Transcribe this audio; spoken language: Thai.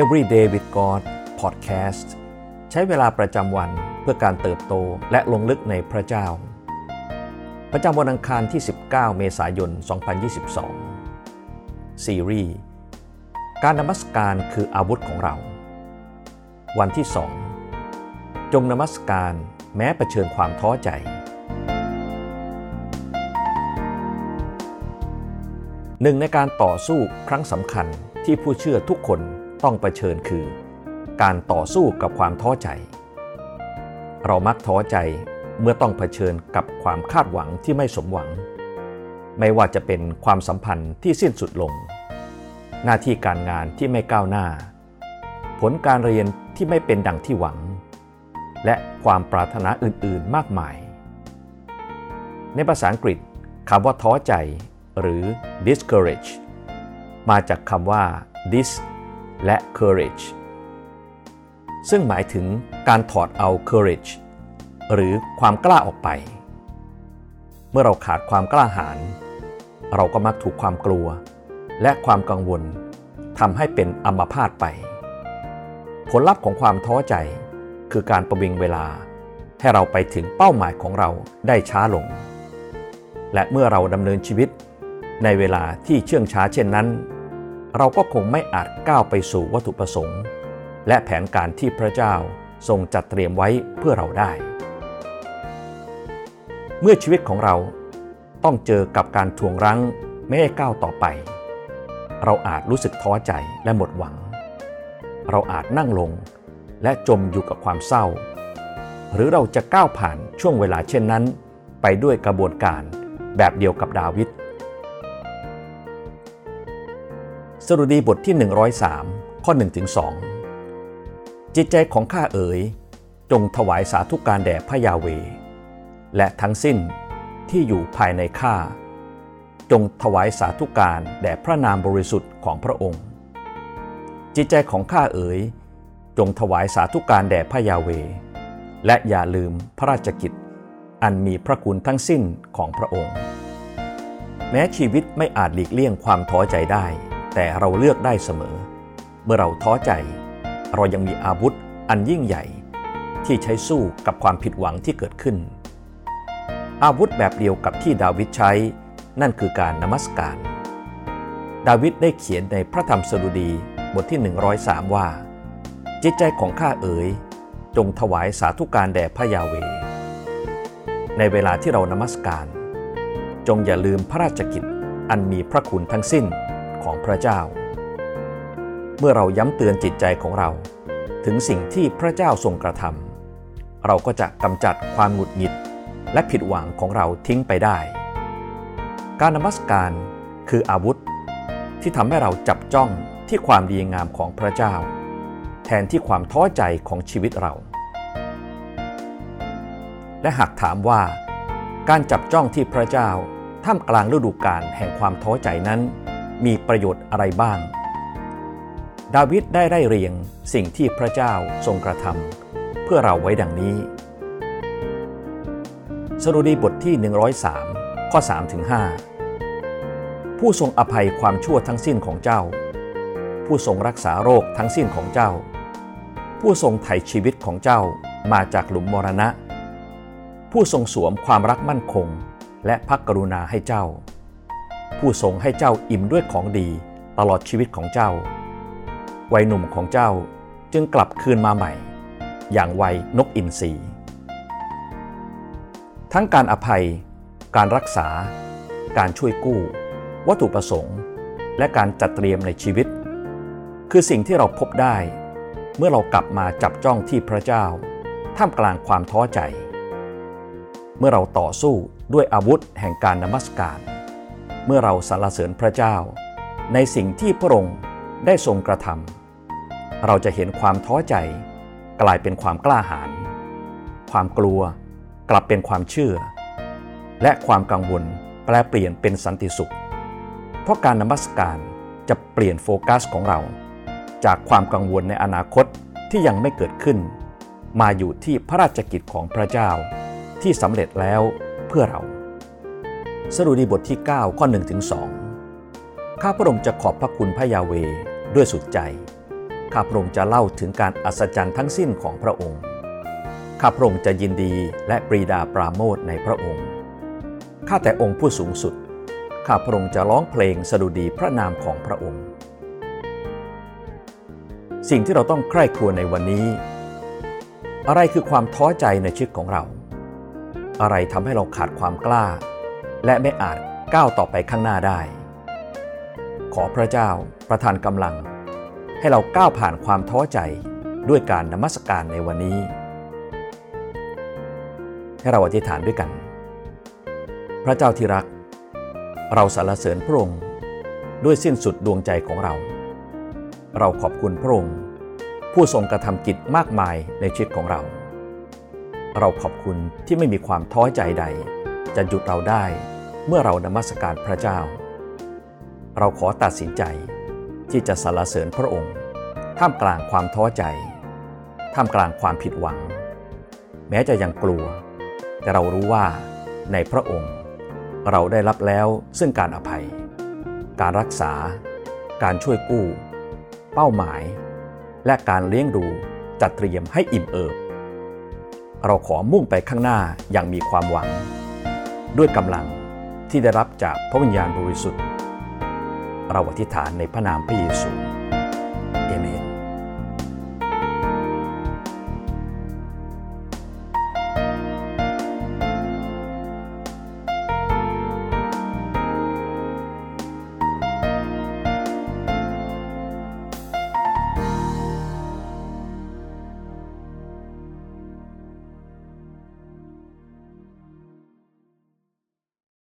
Everyday with God Podcast ใช้เวลาประจำวันเพื่อการเติบโตและลงลึกในพระเจ้า ประจำวันอังคารที่ 19 เมษายน 2022 ซีรีส์การนมัสการคืออาวุธของเรา วันที่ 2 จงนมัสการแม้เผชิญความท้อใจ หนึ่งในการต่อสู้ครั้งสำคัญที่ผู้เชื่อทุกคน ต้องเผชิญคือ การต่อสู้กับความท้อใจ เรามักท้อใจเมื่อต้องเผชิญกับความคาดหวังที่ไม่สมหวัง ไม่ว่าจะเป็นความสัมพันธ์ที่สิ้นสุดลง หน้าที่การงานที่ไม่ก้าวหน้า ผลการเรียนที่ไม่เป็นดังที่หวัง และความปรารถนาอื่น ๆ มากมาย ในภาษาอังกฤษคำว่าท้อใจหรือ discourage มาจากคำว่า dis และ courage ซึ่งหมายถึงการถอดเอา courage หรือความกล้าออกไป เมื่อเราขาดความกล้าหาญเราก็มักถูกความกลัว และความกังวลทำให้เป็นอัมพาตไป ผลลัพธ์ของความท้อใจคือการประวิงเวลาให้เราไปถึงเป้าหมายของเราได้ช้าลง และเมื่อเราดำเนินชีวิตในเวลาที่เชื่องช้าเช่นนั้น เราก็คงไม่อาจก้าวไปสู่วัตถุประสงค์ และแผนการที่พระเจ้าทรงจัดเตรียมไว้เพื่อเราได้ เมื่อชีวิตของเราต้องเจอกับการทวงรั้งไม่ให้ก้าวต่อไป เราอาจรู้สึกท้อใจและหมดหวัง เราอาจนั่งลงและจมอยู่กับความเศร้า หรือเราจะก้าวผ่านช่วงเวลาเช่นนั้น ไปด้วยกระบวนการแบบเดียวกับดาวิด สรุดีบทที่ 103 ข้อ1ถึง2จิตใจของข้าเอ๋ย จงถวายสาธุการแด่พระยาเว และทั้งสิ้นที่อยู่ภายในข้าจงถวายสาธุการแด่พระนามบริสุทธิ์ของพระองค์ จิตใจของข้าเอ๋ย จงถวายสาธุการแด่พระยาเว และอย่าลืมพระราชกิจ อันมีพระคุณทั้งสิ้นของพระองค์ แม้ชีวิตไม่อาจหลีกเลี่ยงความท้อใจได้ แต่เราเลือกได้เสมอ เมื่อเราท้อใจ เรายังมีอาวุธอันยิ่งใหญ่ ที่ใช้สู้กับความผิดหวังที่เกิดขึ้น อาวุธแบบเดียวกับที่ดาวิดใช้ นั่นคือการนมัสการ ดาวิดได้เขียนในพระธรรมสดุดีบทที่ 103 ว่า จิตใจของข้าเอ๋ย จงถวายสาธุการแด่พระยาเว ในเวลาที่เรานมัสการ จงอย่าลืมพระราชกิจอันมีพระคุณทั้งสิ้น ของพระเจ้า เมื่อเราย้ำเตือนจิตใจของเรา ถึงสิ่งที่พระเจ้าทรงกระทำเราก็จะกำจัดความหงุดหงิดและผิดหวังของเราทิ้งไปได้ การนมัสการคืออาวุธ ที่ทำให้เราจับจ้องที่ความดีงามของพระเจ้า แทนที่ความท้อใจของชีวิตเรา และหากถามว่า การจับจ้องที่พระเจ้าท่ามกลางฤดูกาลแห่งความท้อใจนั้น มีประโยชน์อะไรบ้าง ดาวิดได้ได้เรียงสิ่งที่พระเจ้าทรงกระทำเพื่อเราไว้ดังนี้ สรุดีบทที่ 103 ข้อ3ถึง5ผู้ทรงอภัยความชั่วทั้งสิ้นของเจ้า ผู้ทรงรักษาโรคทั้งสิ้นของเจ้า ผู้ทรงไถ่ชีวิตของเจ้ามาจากหลุมมรณะ ผู้ทรงสวมความรักมั่นคงและพักกรุณาให้เจ้า ผู้ทรงให้เจ้าอิ่มด้วยของดีตลอดชีวิตของเจ้า วัยหนุ่มของเจ้าจึงกลับคืนมาใหม่ อย่างวัยนกอินทรีทั้งการอภัย การรักษา การช่วยกู้ วัตถุประสงค์ และการจัดเตรียมในชีวิต คือสิ่งที่เราพบได้ เมื่อเรากลับมาจับจ้องที่พระเจ้า ท่ามกลางความท้อใจ เมื่อเราต่อสู้ด้วยอาวุธแห่งการนมัสการ เมื่อเราสรรเสริญพระเจ้า ในสิ่งที่พระองค์ได้ทรงกระทำเราจะเห็นความท้อใจกลายเป็นความกล้าหาญความกลัวกลับเป็นความเชื่อ และความกังวลแปลเปลี่ยนเป็นสันติสุข เพราะการนมัสการจะเปลี่ยนโฟกัสของเรา จากความกังวลในอนาคตที่ยังไม่เกิดขึ้น มาอยู่ที่พระราชกิจของพระเจ้าที่สำเร็จแล้วเพื่อเรา สรุดีบทที่ 9 ข้อ1ถึง2ข้าพระองค์จะขอบพระคุณพระยาเวด้วยสุดใจ ข้าพระองค์จะเล่าถึงการอัศจรรย์ทั้งสิ้นของพระองค์ ข้าพระองค์จะยินดีและปรีดาปราโมทในพระองค์ ข้าแต่องค์ผู้สูงสุด ข้าพระองค์จะร้องเพลงสดุดีพระนามของพระองค์ สิ่งที่เราต้องใคร่ครวญในวันนี้ อะไรคือความท้อใจในชีวิตของเรา อะไรทำให้เราขาดความกล้า และไม่อาจก้าวต่อไปข้างหน้าได้ ขอพระเจ้าประทานกำลัง ให้เราก้าวผ่านความท้อใจด้วยการนมัสการในวันนี้ ให้เราอธิษฐานด้วยกัน พระเจ้าที่รัก เราสรรเสริญพระองค์ด้วยสิ้นสุดดวงใจของเรา เราขอบคุณพระองค์ผู้ทรงกระทำกิจมากมายในชีวิตของเรา เราขอบคุณที่ไม่มีความท้อใจใด จะหยุดเราได้เมื่อเรานมัสการพระเจ้า เราขอตัดสินใจที่จะสรรเสริญพระองค์ ท่ามกลางความท้อใจ ท่ามกลางความผิดหวัง แม้จะยังกลัว แต่เรารู้ว่าในพระองค์ เราได้รับแล้วซึ่งการอภัย การรักษา การช่วยกู้ เป้าหมาย และการเลี้ยงดูจัดเตรียมให้อิ่มเอิบ เราขอมุ่งไปข้างหน้าอย่างมีความหวัง ด้วยกำลังที่ได้รับจากพระวิญญาณบริสุทธิ์ เราอธิษฐานในพระนามพระเยซู